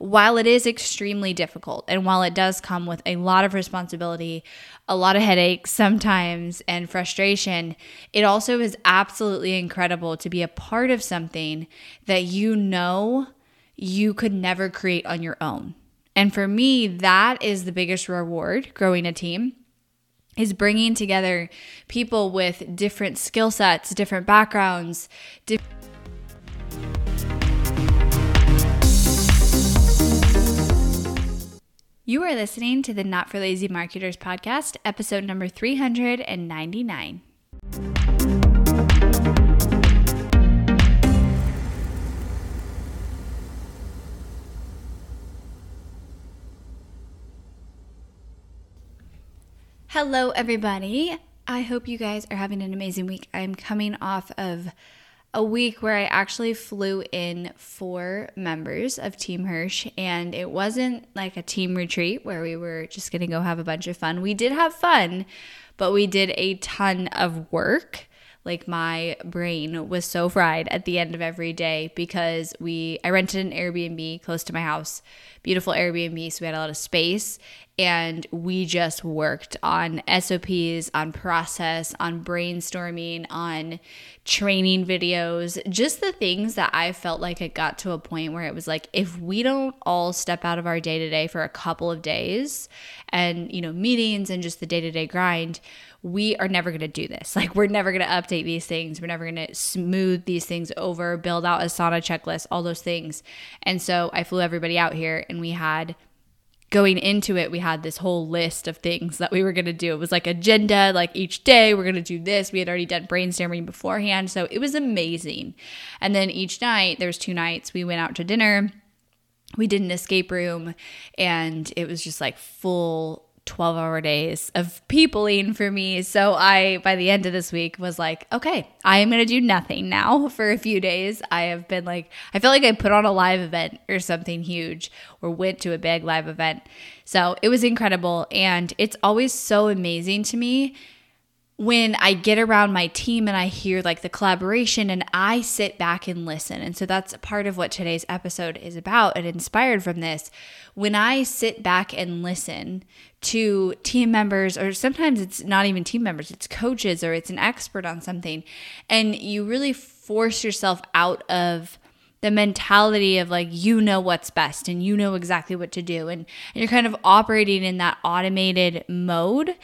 while it is extremely difficult and while it does come with a lot of responsibility, a lot of headaches sometimes and frustration, it also is absolutely incredible to be a part of something that you know you could never create on your own. And for me, that is the biggest reward growing a team is bringing together people with different skill sets, different backgrounds. You are listening to the Not for Lazy Marketers podcast, episode number 399. Hello, everybody. I hope you guys are having an amazing week. I'm coming off of a week where I actually flew in four members of Team Hirsch, and it wasn't like a team retreat where we were just gonna go have a bunch of fun. We did have fun, but we did a ton of work like my brain was so fried at the end of every day because we I rented an Airbnb close to my house. Beautiful Airbnb, so we had a lot of space and we just worked on SOPs, on process, on brainstorming, on training videos, just the things that I felt like it got to a point where it was like if we don't all step out of our day-to-day for a couple of days and, you know, meetings and just the day-to-day grind, we are never going to do this. Like, we're never going to update these things. We're never going to smooth these things over, build out a Asana checklist, all those things. And so I flew everybody out here and we had going into it, we had this whole list of things that we were going to do. It was like agenda, like each day we're going to do this. We had already done brainstorming beforehand. So it was amazing. And then each night, there was two nights, we went out to dinner. We did an escape room and it was just like full 12 hour days of peopling for me. So I, by the end of this week, was like, okay, I am going to do nothing now for a few days. I have been like, I feel like I put on a live event or something huge or went to a big live event. So it was incredible. And it's always so amazing to me when I get around my team and I hear like the collaboration and I sit back and listen. And so that's part of what today's episode is about and inspired from this. When I sit back and listen to team members, or sometimes it's not even team members, it's coaches or it's an expert on something, and you really force yourself out of the mentality of like you know what's best and you know exactly what to do and, and you're kind of operating in that automated mode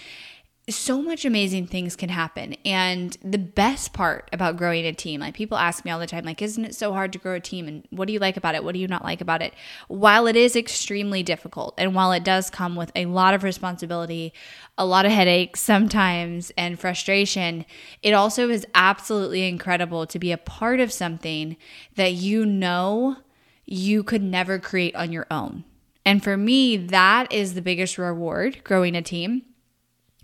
so much amazing things can happen. And the best part about growing a team, like people ask me all the time, like, isn't it so hard to grow a team? And what do you like about it? What do you not like about it? While it is extremely difficult, and while it does come with a lot of responsibility, a lot of headaches sometimes, and frustration, it also is absolutely incredible to be a part of something that you know you could never create on your own. And for me, that is the biggest reward growing a team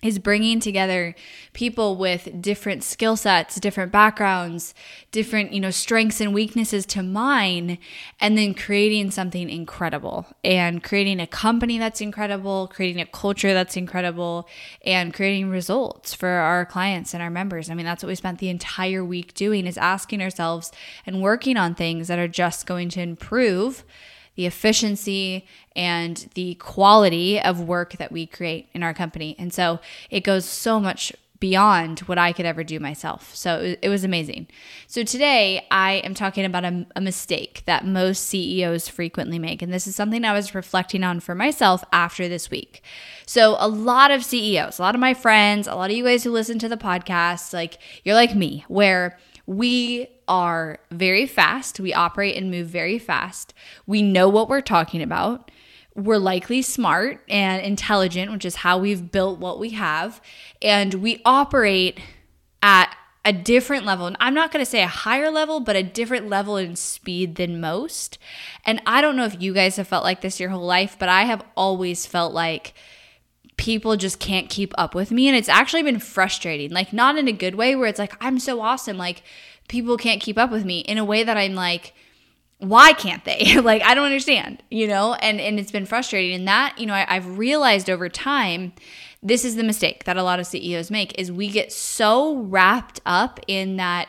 is bringing together people with different skill sets, different backgrounds, different, you know, strengths and weaknesses to mine and then creating something incredible and creating a company that's incredible, creating a culture that's incredible and creating results for our clients and our members. I mean, that's what we spent the entire week doing is asking ourselves and working on things that are just going to improve the efficiency and the quality of work that we create in our company. And so it goes so much beyond what I could ever do myself. So it was amazing. So today I am talking about a, a, mistake that most CEOs frequently make. And this is something I was reflecting on for myself after this week. So a lot of CEOs, a lot of my friends, a lot of you guys who listen to the podcast, like you're like me, where we are very fast. We operate and move very fast. We know what we're talking about. We're likely smart and intelligent, which is how we've built what we have. And we operate at a different level. And I'm not going to say a higher level, but a different level in speed than most. And I don't know if you guys have felt like this your whole life, but I have always felt like people just can't keep up with me. And it's actually been frustrating, like, not in a good way where it's like, I'm so awesome. Like, people can't keep up with me in a way that I'm like, why can't they? like, I don't understand, you know? And, and it's been frustrating. And that, you know, I, I've realized over time, this is the mistake that a lot of CEOs make is we get so wrapped up in that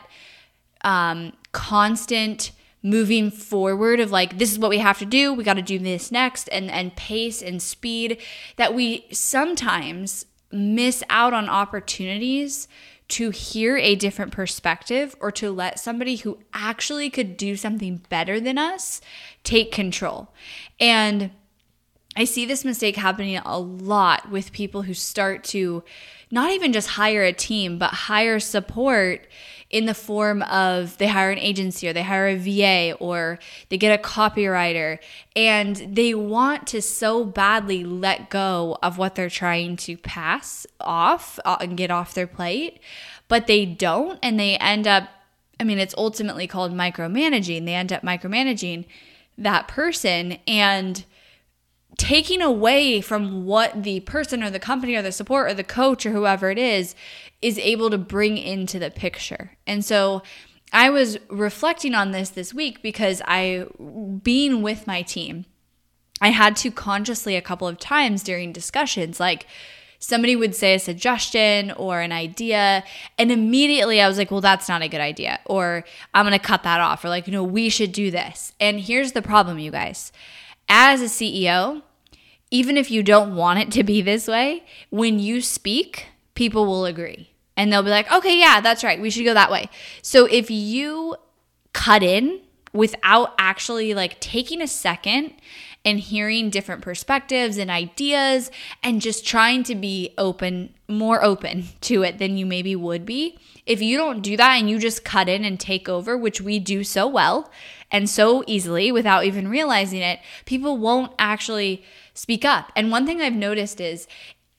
um, constant moving forward of like this is what we have to do we got to do this next and and pace and speed that we sometimes miss out on opportunities to hear a different perspective or to let somebody who actually could do something better than us take control. And I see this mistake happening a lot with people who start to not even just hire a team, but hire support in the form of they hire an agency or they hire a VA or they get a copywriter and they want to so badly let go of what they're trying to pass off uh, and get off their plate, but they don't and they end up I mean it's ultimately called micromanaging. They end up micromanaging that person and taking away from what the person or the company or the support or the coach or whoever it is is able to bring into the picture. And so I was reflecting on this this week because I, being with my team, I had to consciously a couple of times during discussions, like, somebody would say a suggestion or an idea and immediately i was like well that's not a good idea or i'm going to cut that off or like you know we should do this and here's the problem you guys as a CEO, even if you don't want it to be this way, when you speak, people will agree. And they'll be like, okay, yeah, that's right. We should go that way. So if you cut in without actually like taking a second and hearing different perspectives and ideas and just trying to be open, more open to it than you maybe would be. If you don't do that and you just cut in and take over, which we do so well, and so easily without even realizing it, people won't actually speak up. And one thing I've noticed is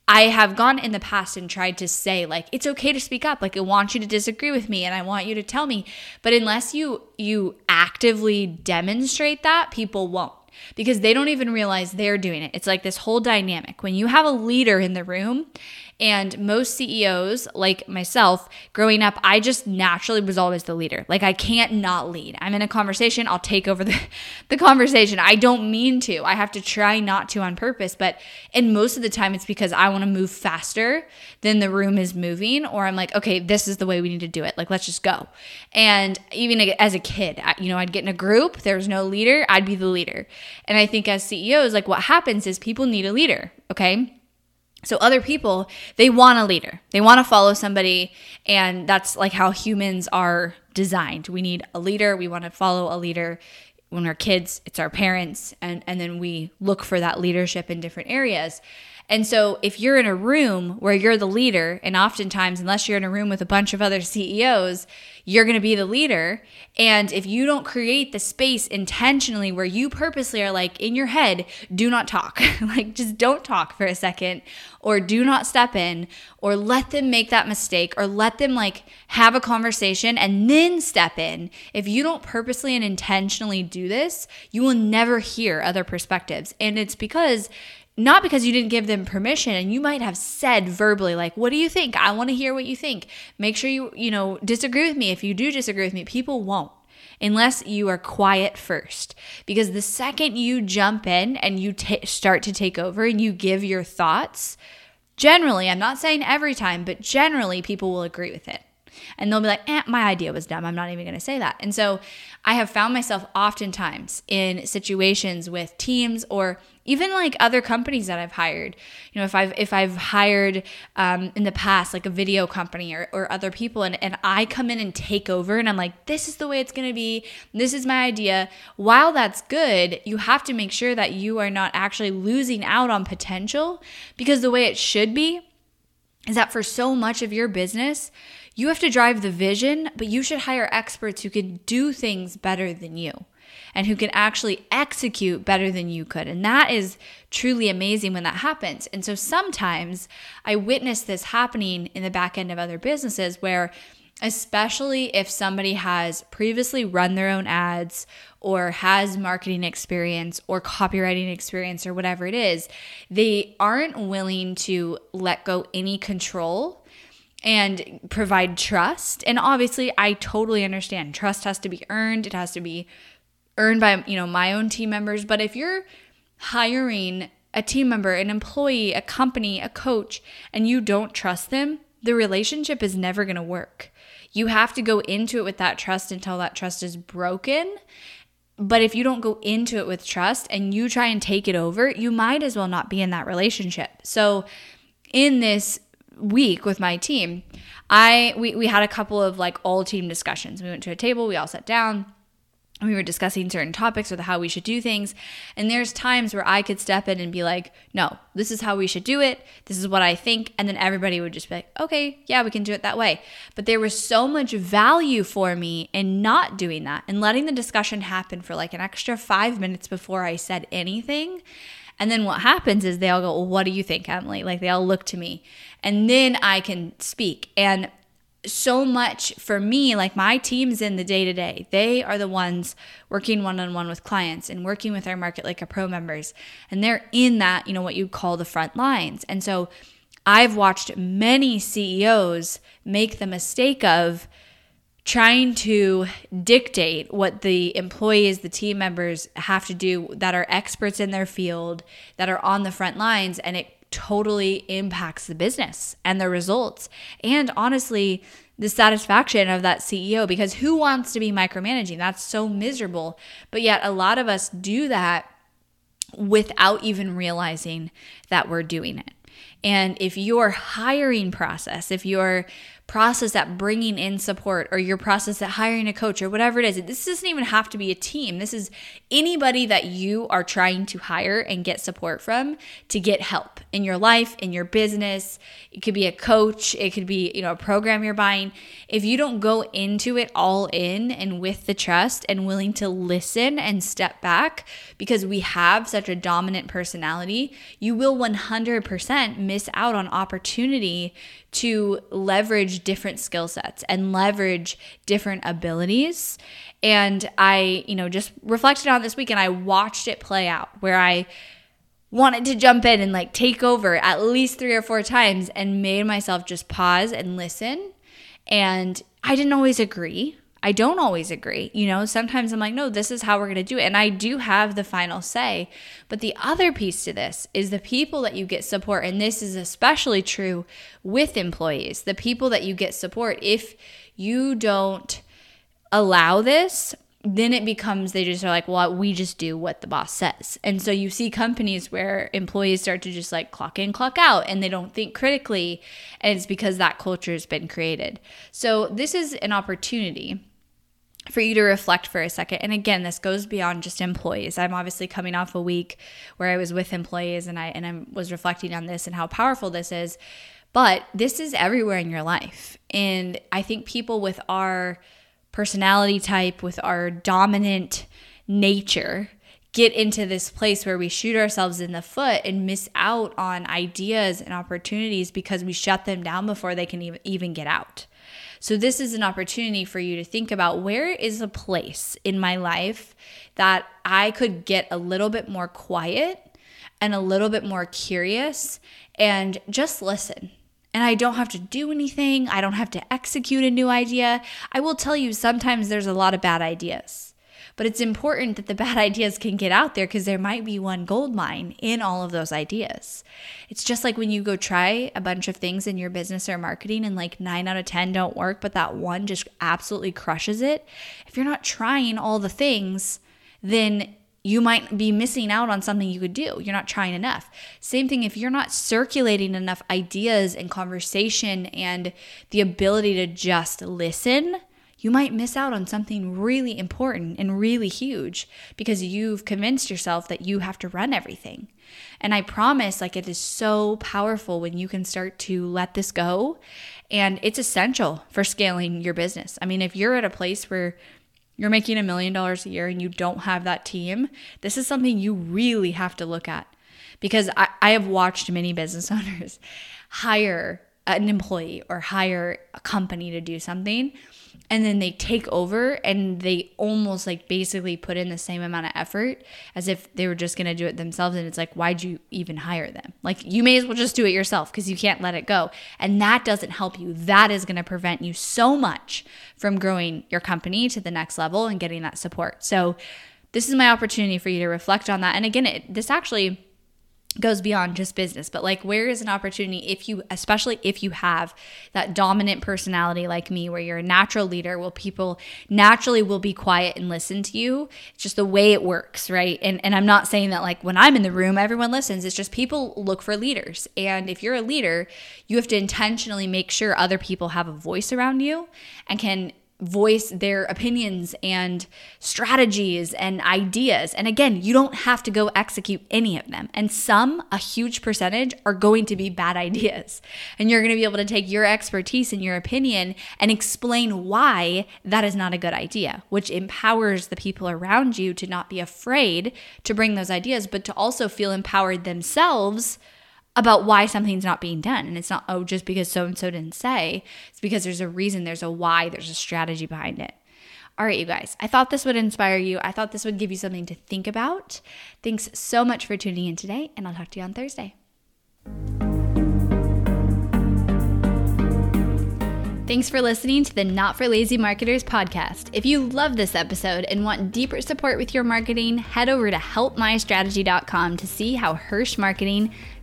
I have gone in the past and tried to say like it's okay to speak up like I want you to disagree with me and I want you to tell me but unless you you actively demonstrate that people won't because they don't even realize they're doing it. It's like this whole dynamic. When you have a leader in the room and most CEOs, like myself, growing up, I just naturally was always the leader. Like I can't not lead. I'm in a conversation, I'll take over the, the conversation. I don't mean to. I have to try not to on purpose. But and most of the time it's because I want to move faster than the room is moving, or I'm like, okay, this is the way we need to do it. Like, let's just go. And even as a kid, you know, I'd get in a group, there's no leader, I'd be the leader. And I think as CEOs, like what happens is people need a leader. Okay. So other people, they want a leader. They want to follow somebody and that's like how humans are designed. We need a leader, we want to follow a leader. When we're kids, it's our parents and and then we look for that leadership in different areas. And so if you're in a room where you're the leader, and oftentimes, unless you're in a room with a bunch of other CEOs, you're going to be the leader. And if you don't create the space intentionally where you purposely are like in your head, do not talk, like just don't talk for a second, or do not step in, or let them make that mistake, or let them like have a conversation and then step in. If you don't purposely and intentionally do this, you will never hear other perspectives. And it's because not because you didn't give them permission and you might have said verbally like what do you think? I want to hear what you think. Make sure you you know disagree with me. If you do disagree with me people won't unless you are quiet first. Because the second you jump in and you t- start to take over and you give your thoughts generally i'm not saying every time but generally people will agree with it. And they'll be like, eh, my idea was dumb. I'm not even going to say that. And so I have found myself oftentimes in situations with teams or even like other companies that I've hired. You know, if I've if I've hired um, in the past like a video company or, or other people and, and I come in and take over and I'm like, this is the way it's gonna be, this is my idea. While that's good, you have to make sure that you are not actually losing out on potential because the way it should be is that for so much of your business, you have to drive the vision, but you should hire experts who can do things better than you and who can actually execute better than you could. And that is truly amazing when that happens. And so sometimes I witness this happening in the back end of other businesses where especially if somebody has previously run their own ads or has marketing experience or copywriting experience or whatever it is, they aren't willing to let go any control and provide trust. And obviously, I totally understand trust has to be earned, it has to be earned by, you know, my own team members, but if you're hiring a team member, an employee, a company, a coach, and you don't trust them, the relationship is never going to work. You have to go into it with that trust until that trust is broken. But if you don't go into it with trust and you try and take it over, you might as well not be in that relationship. So, in this week with my team, I we, we had a couple of like all team discussions. We went to a table, we all sat down we were discussing certain topics or how we should do things. And there's times where I could step in and be like, no, this is how we should do it. This is what I think. And then everybody would just be like, okay, yeah, we can do it that way. But there was so much value for me in not doing that and letting the discussion happen for like an extra five minutes before I said anything. And then what happens is they all go, well, what do you think, Emily? Like they all look to me. And then I can speak. And so much for me like my teams in the day to day they are the ones working one on one with clients and working with our market like a pro members and they're in that you know what you call the front lines. And so i've watched many ceos make the mistake of trying to dictate what the employees the team members have to do that are experts in their field that are on the front lines and it totally impacts the business and the results. And honestly, the satisfaction of that CEO because who wants to be micromanaging? That's so miserable. But yet, a lot of us do that without even realizing that we're doing it. And if your hiring process, if your process at bringing in support or your process at hiring a coach or whatever it is. This doesn't even have to be a team. This is anybody that you are trying to hire and get support from to get help in your life, in your business. It could be a coach, it could be, you know, a program you're buying. If you don't go into it all in and with the trust and willing to listen and step back because we have such a dominant personality, you will 100% miss out on opportunity to leverage different skill sets and leverage different abilities. And I, you know, just reflected on this week and I watched it play out where I wanted to jump in and like take over at least three or four times and made myself just pause and listen. And I didn't always agree. I don't always agree. You know, sometimes I'm like, no, this is how we're going to do it. And I do have the final say. But the other piece to this is the people that you get support. And this is especially true with employees. The people that you get support, if you don't allow this, then it becomes they just are like, well, we just do what the boss says. And so you see companies where employees start to just like clock in, clock out, and they don't think critically. And it's because that culture has been created. So this is an opportunity for you to reflect for a second. And again, this goes beyond just employees. I'm obviously coming off a week where I was with employees and I and I was reflecting on this and how powerful this is. But this is everywhere in your life. And I think people with our personality type, with our dominant nature, get into this place where we shoot ourselves in the foot and miss out on ideas and opportunities because we shut them down before they can even get out. So, this is an opportunity for you to think about where is a place in my life that I could get a little bit more quiet and a little bit more curious and just listen. And I don't have to do anything. I don't have to execute a new idea. I will tell you, sometimes there's a lot of bad ideas. But it's important that the bad ideas can get out there because there might be one gold mine in all of those ideas. It's just like when you go try a bunch of things in your business or marketing and like nine out of 10 don't work, but that one just absolutely crushes it. If you're not trying all the things, then you might be missing out on something you could do. You're not trying enough. Same thing if you're not circulating enough ideas and conversation and the ability to just listen you might miss out on something really important and really huge because you've convinced yourself that you have to run everything. And I promise, like, it is so powerful when you can start to let this go. And it's essential for scaling your business. I mean, if you're at a place where you're making a million dollars a year and you don't have that team, this is something you really have to look at. Because I, I have watched many business owners hire an employee or hire a company to do something and then they take over and they almost like basically put in the same amount of effort as if they were just going to do it themselves and it's like why'd you even hire them? Like you may as well just do it yourself because you can't let it go. And that doesn't help you. That is going to prevent you so much from growing your company to the next level and getting that support. So this is my opportunity for you to reflect on that. And again it, this actually goes beyond just business but like where is an opportunity if you especially if you have that dominant personality like me where you're a natural leader well people naturally will be quiet and listen to you? It's just the way it works right? And and I'm not saying that like when I'm in the room everyone listens. It's just people look for leaders. And if you're a leader you have to intentionally make sure other people have a voice around you and can voice their opinions and strategies and ideas. And again, you don't have to go execute any of them. And some, a huge percentage, are going to be bad ideas. And you're going to be able to take your expertise and your opinion and explain why that is not a good idea, which empowers the people around you to not be afraid to bring those ideas, but to also feel empowered themselves about why something's not being done. And it's not, oh, just because so and so didn't say. It's because there's a reason, there's a why, there's a strategy behind it. All right, you guys, I thought this would inspire you. I thought this would give you something to think about. Thanks so much for tuning in today, and I'll talk to you on Thursday. Thanks for listening to the Not for Lazy Marketers podcast. If you love this episode and want deeper support with your marketing, head over to helpmystrategy.com to see how Hirsch Marketing